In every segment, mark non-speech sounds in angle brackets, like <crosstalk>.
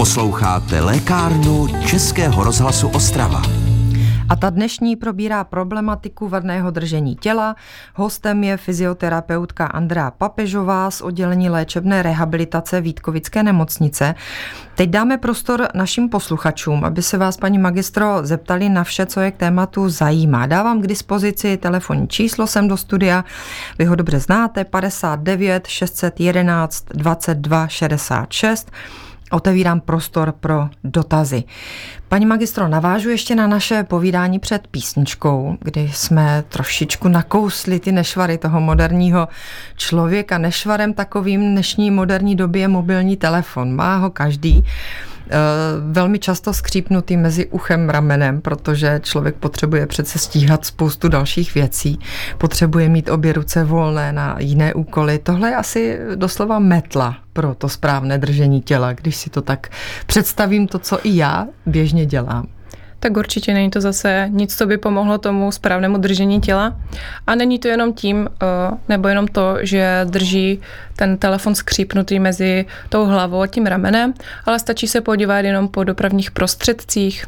Posloucháte lékárnu Českého rozhlasu Ostrava. A ta dnešní probírá problematiku vadného držení těla. Hostem je fyzioterapeutka Andrea Papežová z oddělení léčebné rehabilitace Vítkovické nemocnice. Teď dáme prostor našim posluchačům, aby se vás, paní magistro, zeptali na vše, co je k tématu zajímá. Dávám k dispozici telefonní číslo sem do studia. Vy ho dobře znáte, 59 611 22 66 otevírám prostor pro dotazy. Paní magistro, navážu ještě na naše povídání před písničkou, kdy jsme trošičku nakousli ty nešvary toho moderního člověka. Nešvarem takovým dnešní moderní době je mobilní telefon. Má ho každý. Eh, velmi často skřípnutý mezi uchem ramenem, protože člověk potřebuje přece stíhat spoustu dalších věcí, potřebuje mít obě ruce volné na jiné úkoly. Tohle je asi doslova metla pro to správné držení těla, když si to tak představím, to, co i já běžně dělám tak určitě není to zase nic, co by pomohlo tomu správnému držení těla. A není to jenom tím, eh, nebo jenom to, že drží ten telefon skřípnutý mezi tou hlavou a tím ramenem, ale stačí se podívat jenom po dopravních prostředcích,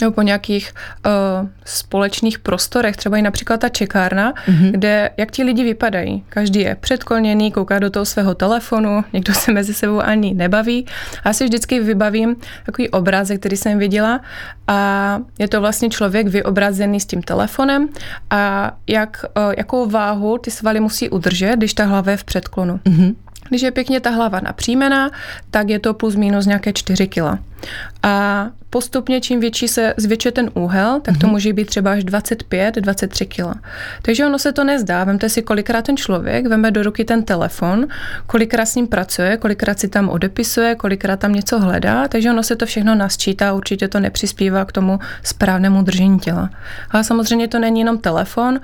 nebo po nějakých uh, společných prostorech, třeba i například ta čekárna, mm-hmm. kde jak ti lidi vypadají. Každý je předkolněný, kouká do toho svého telefonu, někdo se mezi sebou ani nebaví. A já si vždycky vybavím takový obrázek, který jsem viděla a je to vlastně člověk vyobrazený s tím telefonem a jak, uh, jakou váhu ty svaly musí udržet, když ta hlava je v předklonu. Mm-hmm. Když je pěkně ta hlava napřímená, tak je to plus minus nějaké 4 kg. A postupně, čím větší se zvětšuje ten úhel, tak to mm-hmm. může být třeba až 25-23 kg. Takže ono se to nezdá. Vemte si, kolikrát ten člověk veme do ruky ten telefon, kolikrát s ním pracuje, kolikrát si tam odepisuje, kolikrát tam něco hledá, takže ono se to všechno nasčítá, určitě to nepřispívá k tomu správnému držení těla. Ale samozřejmě to není jenom telefon,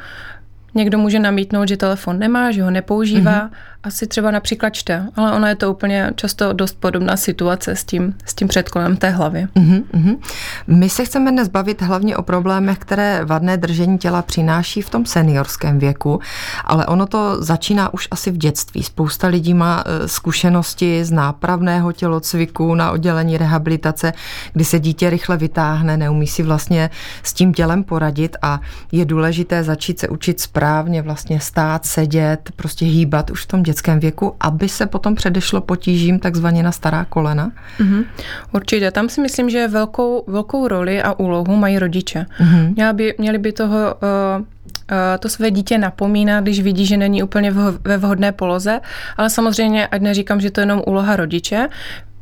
Někdo může namítnout, že telefon nemá, že ho nepoužívá, mm-hmm. Asi třeba například čte, ale ono je to úplně často dost podobná situace s tím, s tím předkolem té hlavy. Mm-hmm. My se chceme dnes bavit hlavně o problémech, které vadné držení těla přináší v tom seniorském věku, ale ono to začíná už asi v dětství. Spousta lidí má e, zkušenosti z nápravného tělocviku na oddělení rehabilitace, kdy se dítě rychle vytáhne, neumí si vlastně s tím tělem poradit a je důležité začít se učit správně vlastně stát, sedět, prostě hýbat už v tom dětském věku, aby se potom předešlo potížím takzvaně na stará kolena? Mm-hmm. Určitě. Tam si myslím, že velkou, velkou roli a úlohu mají rodiče. Mm-hmm. Měli, by, měli by toho uh, to své dítě napomíná, když vidí, že není úplně ve vhodné poloze, ale samozřejmě, ať neříkám, že to je jenom úloha rodiče,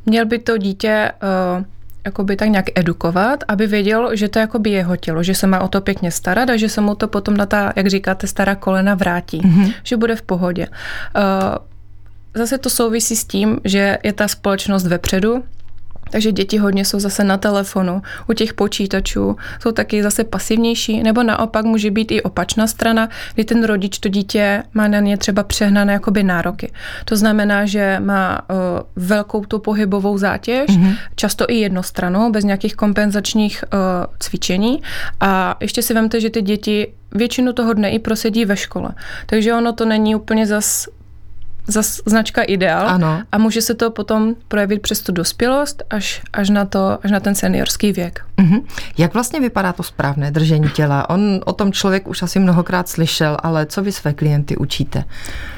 měl by to dítě uh, jakoby tak nějak edukovat, aby věděl, že to je jakoby jeho tělo, že se má o to pěkně starat a že se mu to potom na ta, jak říkáte, stará kolena vrátí, mm-hmm. že bude v pohodě. Uh, zase to souvisí s tím, že je ta společnost vepředu, takže děti hodně jsou zase na telefonu, u těch počítačů, jsou taky zase pasivnější, nebo naopak může být i opačná strana, kdy ten rodič to dítě má na ně třeba přehnané jakoby nároky. To znamená, že má uh, velkou tu pohybovou zátěž, mm-hmm. často i jednostranou, bez nějakých kompenzačních uh, cvičení. A ještě si vemte, že ty děti většinu toho dne i prosedí ve škole. Takže ono to není úplně zas zas značka ideál ano. a může se to potom projevit přes tu dospělost až, až, na, to, až na ten seniorský věk. Uh-huh. Jak vlastně vypadá to správné držení těla? On o tom člověk už asi mnohokrát slyšel, ale co vy své klienty učíte?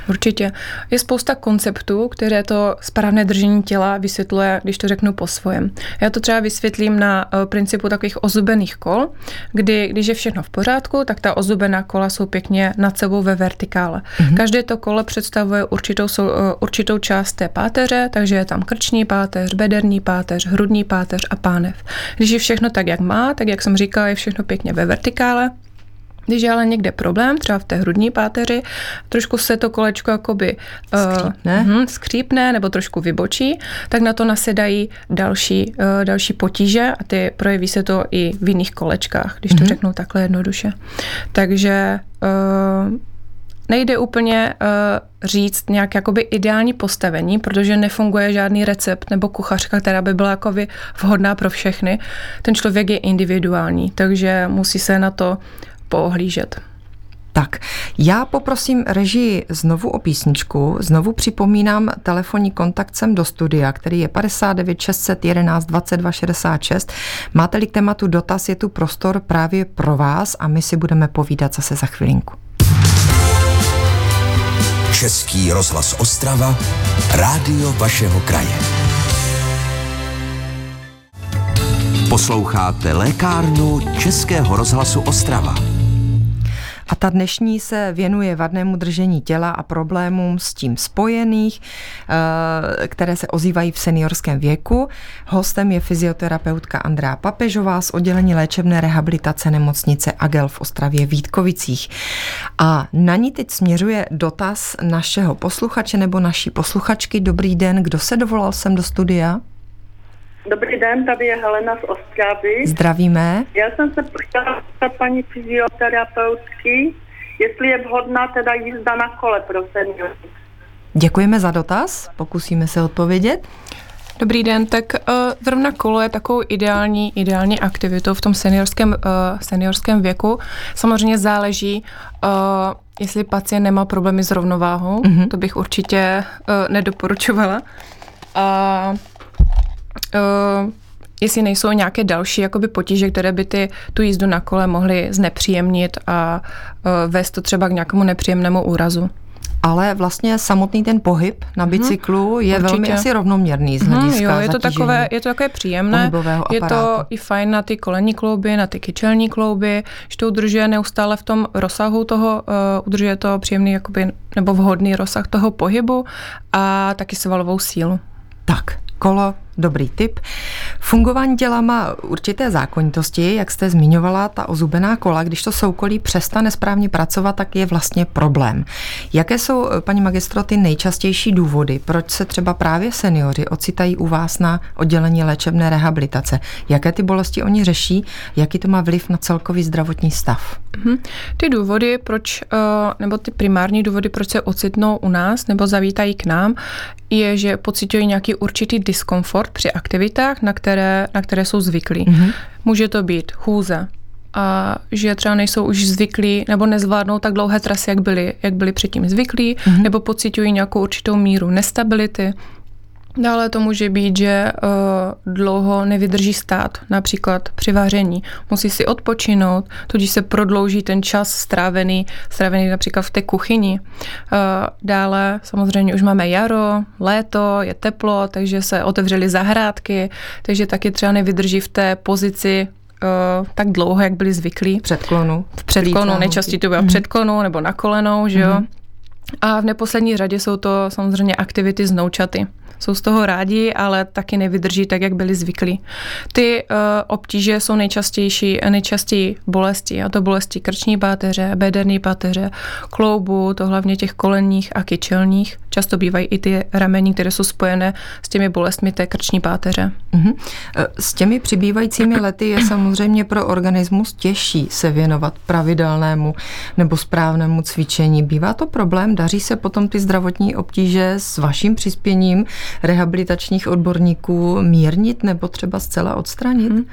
Určitě. Je spousta konceptů, které to správné držení těla vysvětluje, když to řeknu po svojem. Já to třeba vysvětlím na eh, principu takových ozubených kol, kdy když je všechno v pořádku, tak ta ozubená kola jsou pěkně nad sebou ve vertikále. Uh-huh. Každé to kolo představuje určitou určitou, eh, určitou část té páteře, takže je tam krční páteř, bederní páteř, hrudní páteř a pánev. Když je všechno tak, jak má, tak jak jsem říkala, je všechno pěkně ve vertikále, když je ale někde problém, třeba v té hrudní páteři, trošku se to kolečko jakoby skřípne, uh, skřípne nebo trošku vybočí, tak na to nasedají další, uh, další potíže a ty projeví se to i v jiných kolečkách, když to uh-huh. řeknu takhle jednoduše. Takže uh, nejde úplně uh, říct nějak jakoby ideální postavení, protože nefunguje žádný recept nebo kuchařka, která by byla jako vhodná pro všechny. Ten člověk je individuální, takže musí se na to poohlížet. Tak, já poprosím režii znovu o písničku. Znovu připomínám telefonní kontakt sem do studia, který je 59 611 22 66. Máte-li k tématu dotaz, je tu prostor právě pro vás a my si budeme povídat zase za chvilinku. Český rozhlas Ostrava, rádio vašeho kraje. Posloucháte lékárnu Českého rozhlasu Ostrava. A ta dnešní se věnuje vadnému držení těla a problémům s tím spojených, eh, které se ozývají v seniorském věku. Hostem je fyzioterapeutka Andrá Papežová z oddělení léčebné rehabilitace nemocnice Agel v Ostravě Vítkovicích. A na ní teď směřuje dotaz našeho posluchače nebo naší posluchačky. Dobrý den, kdo se dovolal sem do studia? Dobrý den, tady je Helena z Ostravy. Zdravíme. Já jsem se chtěla paní fyzioterapeutky, jestli je vhodná teda jízda na kole pro seniory. Děkujeme za dotaz, pokusíme se odpovědět. Dobrý den, tak uh, zrovna kolo je takovou ideální, ideální aktivitou v tom seniorském, uh, seniorském věku. Samozřejmě záleží, uh, jestli pacient nemá problémy s rovnováhou, mm-hmm. to bych určitě uh, nedoporučovala. Uh, uh, jestli nejsou nějaké další jakoby potíže, které by ty, tu jízdu na kole mohly znepříjemnit a uh, vést to třeba k nějakému nepříjemnému úrazu. Ale vlastně samotný ten pohyb na mhm. bicyklu hmm, je určitě. velmi asi rovnoměrný z mhm, hlediska hmm, jo, je to takové, je to takové příjemné. Je to i fajn na ty kolenní klouby, na ty kyčelní klouby, že to udržuje neustále v tom rozsahu toho, uh, udržuje to příjemný jakoby, nebo vhodný rozsah toho pohybu a taky svalovou sílu. Tak, kolo dobrý tip. Fungování těla má určité zákonitosti, jak jste zmiňovala, ta ozubená kola, když to soukolí přestane správně pracovat, tak je vlastně problém. Jaké jsou, paní magistro, ty nejčastější důvody, proč se třeba právě seniori ocitají u vás na oddělení léčebné rehabilitace? Jaké ty bolesti oni řeší? Jaký to má vliv na celkový zdravotní stav? Mhm. Ty důvody, proč, eh, nebo ty primární důvody, proč se ocitnou u nás nebo zavítají k nám, je, že pocitují nějaký určitý diskomfort komfort při aktivitách, na které, na které jsou zvyklí. Mm-hmm. Může to být chůze, a že třeba nejsou už zvyklí nebo nezvládnou tak dlouhé trasy, jak byli, jak byli předtím zvyklí, mm-hmm. nebo pocitují nějakou určitou míru nestability, Dále to může být, že uh, dlouho nevydrží stát, například při vaření. Musí si odpočinout, tudíž se prodlouží ten čas strávený, strávený například v té kuchyni. Uh, dále samozřejmě už máme jaro, léto, je teplo, takže se otevřely zahrádky, takže taky třeba nevydrží v té pozici uh, tak dlouho, jak byli zvyklí. Předklonu. V předklonu, nejčastěji to bylo mm. předklonu nebo na kolenou, že jo. Mm. A v neposlední řadě jsou to samozřejmě aktivity z noučaty jsou z toho rádi, ale taky nevydrží tak, jak byli zvyklí. Ty uh, obtíže jsou nejčastější, nejčastěji bolesti, a to bolesti krční páteře, bederní páteře, kloubu, to hlavně těch kolenních a kyčelních. Často bývají i ty ramení, které jsou spojené s těmi bolestmi té krční páteře. Uh-huh. S těmi přibývajícími lety je samozřejmě pro organismus těžší se věnovat pravidelnému nebo správnému cvičení. Bývá to problém? Daří se potom ty zdravotní obtíže s vaším přispěním rehabilitačních odborníků mírnit nebo třeba zcela odstranit? Hmm.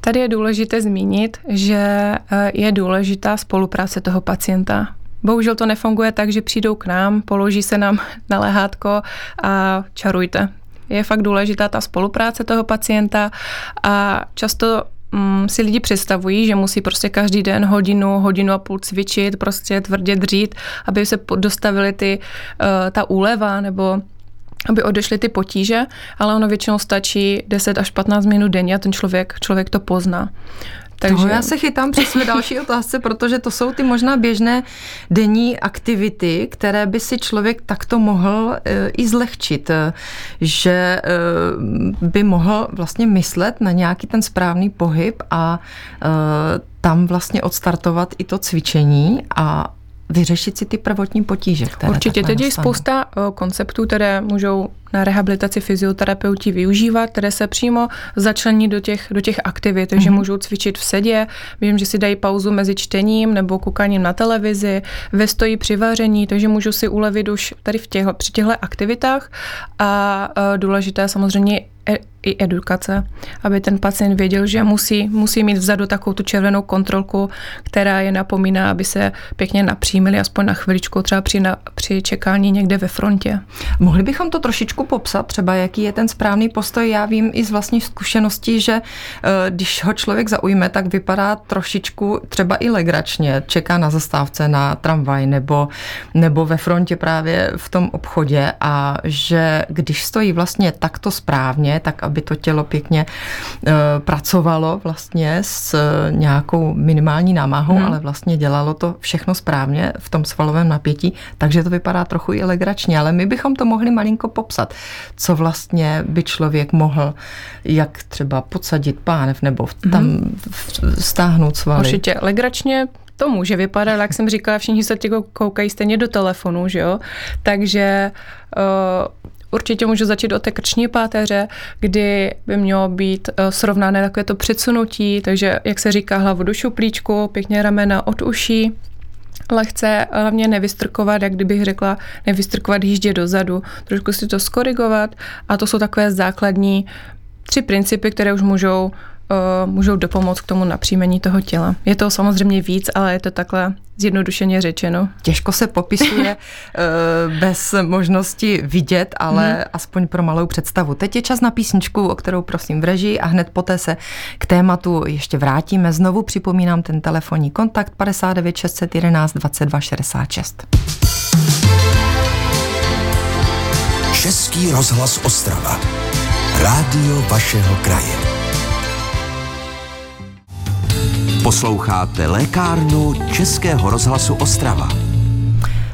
Tady je důležité zmínit, že eh, je důležitá spolupráce toho pacienta. Bohužel to nefunguje tak, že přijdou k nám, položí se nám <laughs> na lehátko a čarujte. Je fakt důležitá ta spolupráce toho pacienta a často mm, si lidi představují, že musí prostě každý den hodinu, hodinu a půl cvičit, prostě tvrdě dřít, aby se dostavily ty, uh, ta úleva nebo aby odešly ty potíže, ale ono většinou stačí 10 až 15 minut denně a ten člověk, člověk to pozná. Takže... Toho já se chytám při své další otázce, protože to jsou ty možná běžné denní aktivity, které by si člověk takto mohl e, i zlehčit, e, že e, by mohl vlastně myslet na nějaký ten správný pohyb a tam vlastně odstartovat i to cvičení a vyřešit si ty prvotní potíže, které Určitě, teď je spousta konceptů, které můžou na rehabilitaci fyzioterapeuti využívat, které se přímo začlení do těch, do těch aktivit, takže mm-hmm. můžou cvičit v sedě, vím, že si dají pauzu mezi čtením nebo koukáním na televizi, ve stojí při vaření, takže můžu si ulevit už tady v těchto, při těchto aktivitách a důležité samozřejmě e, i edukace, aby ten pacient věděl, že musí, musí mít vzadu takovou tu červenou kontrolku, která je napomíná, aby se pěkně napřímili aspoň na chviličku, třeba při, na, při čekání někde ve frontě. Mohli bychom to trošičku popsat, třeba jaký je ten správný postoj. Já vím i z vlastní zkušenosti, že eh, když ho člověk zaujme, tak vypadá trošičku třeba i legračně, čeká na zastávce na tramvaj nebo, nebo ve frontě právě v tom obchodě a že když stojí vlastně takto správně, tak aby to tělo pěkně uh, pracovalo vlastně s nějakou minimální námahou, hmm. ale vlastně dělalo to všechno správně v tom svalovém napětí, takže to vypadá trochu i legračně, ale my bychom to mohli malinko popsat, co vlastně by člověk mohl, jak třeba podsadit pánev nebo tam hmm. stáhnout svaly. Určitě legračně to může vypadat, jak jsem říkala, všichni se těko koukají stejně do telefonu, že jo? Takže uh, Určitě můžu začít od té krční páteře, kdy by mělo být eh, srovnané takové to předsunutí, takže jak se říká hlavu do šuplíčku, pěkně ramena od uší, lehce hlavně nevystrkovat, jak kdybych řekla, nevystrkovat jíždě dozadu, trošku si to skorigovat a to jsou takové základní tři principy, které už můžou můžou dopomoct k tomu napříjmení toho těla. Je to samozřejmě víc, ale je to takhle zjednodušeně řečeno. Těžko se popisuje uh, <laughs> bez možnosti vidět, ale hmm. aspoň pro malou představu. Teď je čas na písničku, o kterou prosím v režii a hned poté se k tématu ještě vrátíme. Znovu připomínám ten telefonní kontakt 59 611 22 66. Český rozhlas Ostrava. Rádio vašeho kraje. Posloucháte lékárnu Českého rozhlasu Ostrava.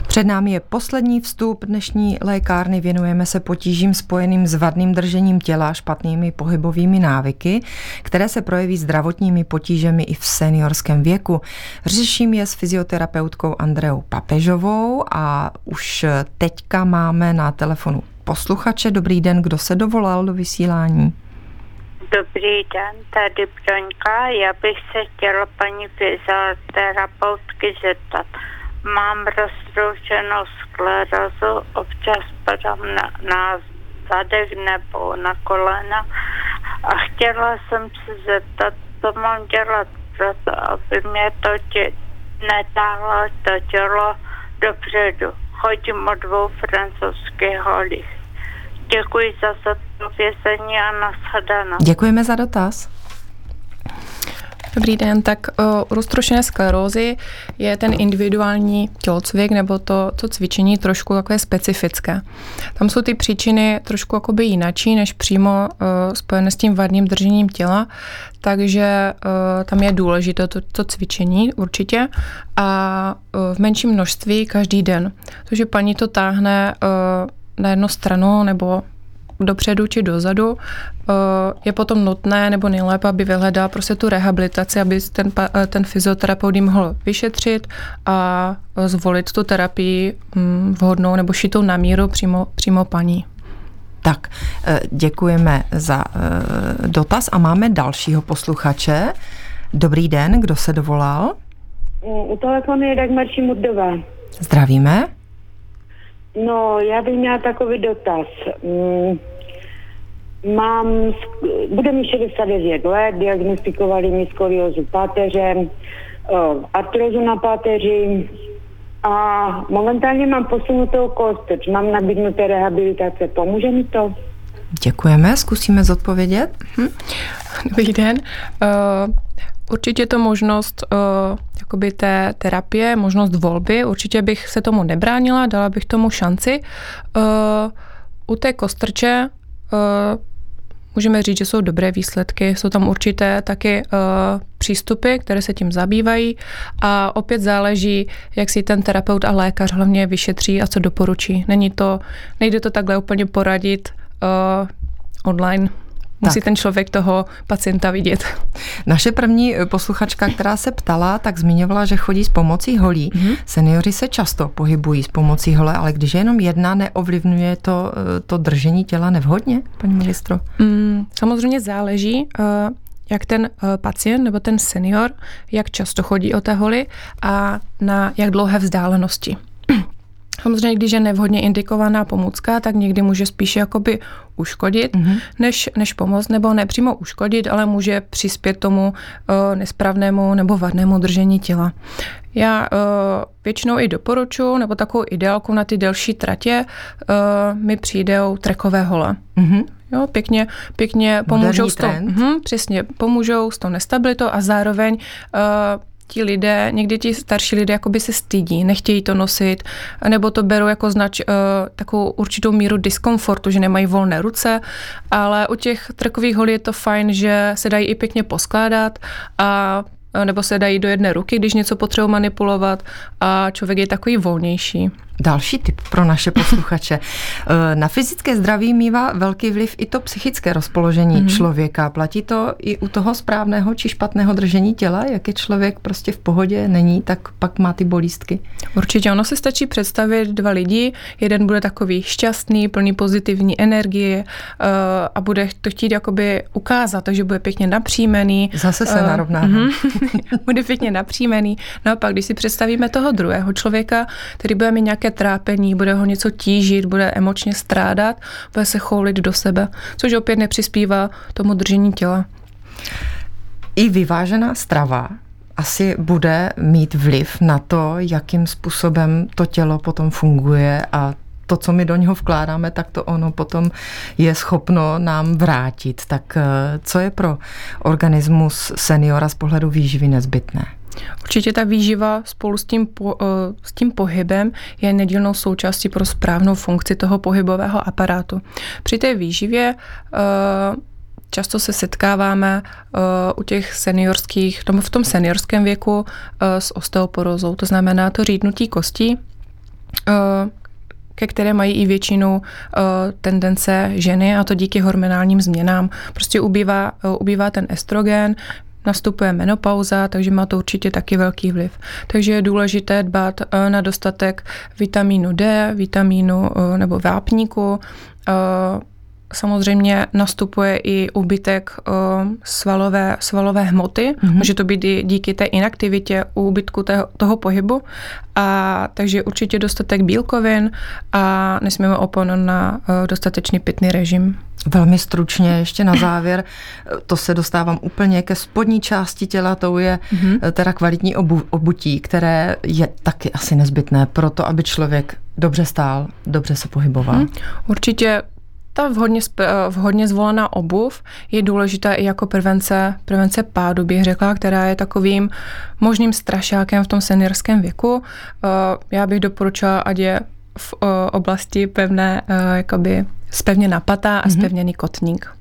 Před námi je poslední vstup dnešní lékárny. Věnujeme se potížím spojeným s vadným držením těla, špatnými pohybovými návyky, které se projeví zdravotními potížemi i v seniorském věku. Řeším je s fyzioterapeutkou Andreou Papežovou a už teďka máme na telefonu posluchače. Dobrý den, kdo se dovolal do vysílání? Dobrý den, tady Broňka. Já bych se chtěla paní fyzioterapeutky zeptat. Mám roztroušenou sklerozu, občas padám na, na zadek nebo na kolena a chtěla jsem se zeptat, co mám dělat proto, aby mě to tě, netáhlo to tělo dopředu. Chodím o dvou francouzských holích. Děkuji za zodpovězení a nashledanou. Děkujeme za dotaz. Dobrý den, tak u roztroušené sklerózy je ten individuální tělocvik nebo to, to cvičení trošku takové specifické. Tam jsou ty příčiny trošku jakoby jinačí, než přímo uh, spojené s tím vadným držením těla, takže uh, tam je důležité to, to cvičení určitě a uh, v menším množství každý den. Takže paní to táhne uh, na jednu stranu nebo dopředu či dozadu, eh, je potom nutné nebo nejlépe, aby vyhledal prostě tu rehabilitaci, aby ten, eh, ten fyzioterapeut mohl vyšetřit a eh, zvolit tu terapii hm, vhodnou nebo šitou na míru přímo, přímo paní. Tak, děkujeme za dotaz a máme dalšího posluchače. Dobrý den, kdo se dovolal? U telefonu je Dagmar Šimurdová. Zdravíme. No, já bych měla takový dotaz. Mm, mám, bude mi 69 let, diagnostikovali mi skoliozu páteře, artrozu na páteři a momentálně mám posunutou kost, mám nabídnuté rehabilitace. Pomůže mi to? Děkujeme, zkusíme zodpovědět. Hm. Dobrý den. Uh, určitě to možnost uh, jakoby té terapie, možnost volby. Určitě bych se tomu nebránila, dala bych tomu šanci. Uh, u té kostrče uh, můžeme říct, že jsou dobré výsledky, jsou tam určité taky uh, přístupy, které se tím zabývají a opět záleží, jak si ten terapeut a lékař hlavně vyšetří a co doporučí. Není to, nejde to takhle úplně poradit uh, online Musí tak. ten člověk toho pacienta vidět. <laughs> Naše první posluchačka, která se ptala, tak zmiňovala, že chodí s pomocí holí. Mm-hmm. Seniori se často pohybují s pomocí hole, ale když je jenom jedna, neovlivňuje to, to držení těla nevhodně, paní magistro? Mm, samozřejmě záleží jak ten pacient nebo ten senior, jak často chodí o té holi a na jak dlouhé vzdálenosti. Samozřejmě, když je nevhodně indikovaná pomůcka, tak někdy může spíše jakoby uškodit, mm-hmm. než, než pomoct, nebo nepřímo uškodit, ale může přispět tomu uh, nesprávnému nebo vadnému držení těla. Já uh, většinou i doporučuji, nebo takovou ideálku na ty delší tratě uh, mi přijdou trekové hole. Mm-hmm. Jo, pěkně, pěkně pomůžou s tou, hm, přesně, pomůžou s tou nestabilitou a zároveň uh, ti lidé, někdy ti starší lidé jakoby se stydí, nechtějí to nosit, nebo to berou jako znač uh, takovou určitou míru diskomfortu, že nemají volné ruce, ale u těch trkových holí je to fajn, že se dají i pěkně poskládat a nebo se dají do jedné ruky, když něco potřebují manipulovat a člověk je takový volnější. Další tip pro naše posluchače. <laughs> Eh, na fyzické zdraví mývá velký vliv i to psychické rozpoložení mm-hmm. člověka. Platí to i u toho správného či špatného držení těla? Jak je člověk prostě v pohodě, není, tak pak má ty bolístky? Určitě, ono se stačí představit dva lidi. Jeden bude takový šťastný, plný pozitivní energie uh, a bude to chtít jakoby ukázat, takže bude pěkně napřímený. Zase se uh, narovná. Uh-huh. <laughs> bude pěkně napřímený. No a pak, když si představíme toho druhého člověka, který bude mít nějaké trápení, bude ho něco tížit, bude emočně strádat, bude se choulit do sebe, což opět nepřispívá tomu držení těla. I vyvážená strava asi bude mít vliv na to, jakým způsobem to tělo potom funguje a to, co my do něho vkládáme, tak to ono potom je schopno nám vrátit. Tak eh, co je pro organismus seniora z pohledu výživy nezbytné? Určitě ta výživa spolu s tím, po, eh, s tím pohybem je nedílnou součástí pro správnou funkci toho pohybového aparátu. Při té výživě eh, často se setkáváme uh, u těch seniorských, tomu v tom seniorském věku s osteoporózou, to znamená to řídnutí kostí, ke které mají i většinu tendence ženy a to díky hormonálním změnám. Prostě ubývá, ubývá ten estrogen, nastupuje menopauza, takže má to určitě taky velký vliv. Takže je důležité dbát eh, na dostatek vitamínu D, vitamínu eh, nebo vápníku, eh, samozřejmě nastupuje i úbytek svalové, svalové hmoty. Mm-hmm. Může to být i díky té inaktivitě, úbytku toho, toho pohybu. A takže určitě dostatek bílkovin a nesmíme opomenout na dostatečný pitný režim. Velmi stručně ještě na závěr, to se dostávám úplně ke spodní části těla, to je mm-hmm. teda kvalitní obu, obutí, které je taky asi nezbytné pro to, aby člověk dobře stál, dobře se pohyboval. Mm. Určitě ta vhodně, vhodně zvolená obuv je důležitá i jako prevence, prevence pádu, bych řekla, která je takovým možným strašákem v tom seniorském věku. Eh, já bych doporučila, ať je v eh, oblasti pevné eh, jakoby spevně napatá a spevněný kotník.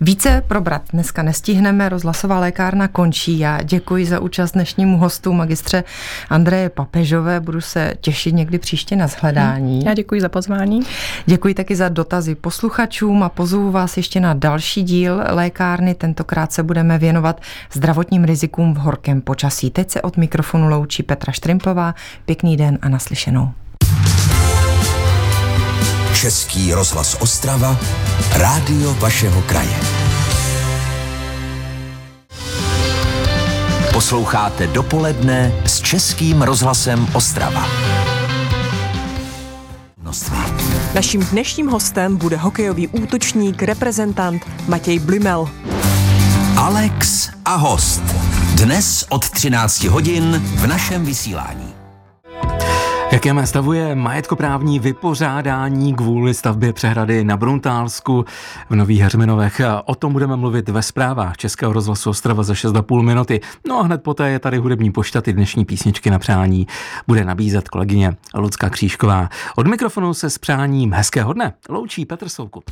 Více probrat dneska nestihneme, rozhlasová lékárna končí. Já děkuji za účast dnešnímu hostu, magistře Andreje Papežové. Budu se těšit někdy příště na shledání. Já děkuji za pozvání. Děkuji taky za dotazy posluchačům a pozvu vás ještě na další díl lékárny. Tentokrát se budeme věnovat zdravotním rizikům v horkém počasí. Teď se od mikrofonu loučí Petra Štrimplová. Pěkný den a naslyšenou. Český rozhlas Ostrava, rádio vašeho kraje. Posloucháte dopoledne s Českým rozhlasem Ostrava. Naším dnešním hostem bude hokejový útočník, reprezentant Matěj Blimel. Alex a host. Dnes od 13 hodin v našem vysílání. Jakém stavu je majetkoprávní vypořádání kvůli stavbě přehrady na Bruntálsku v Nových Heřminovech? O tom budeme mluvit ve zprávách Českého rozhlasu Ostrava za 6,5 minuty. No a hned poté je tady hudební poštaty dnešní písničky na přání. Bude nabízet kolegyně Lucka Křížková. Od mikrofonu se s přáním hezkého dne loučí Petr Soukup.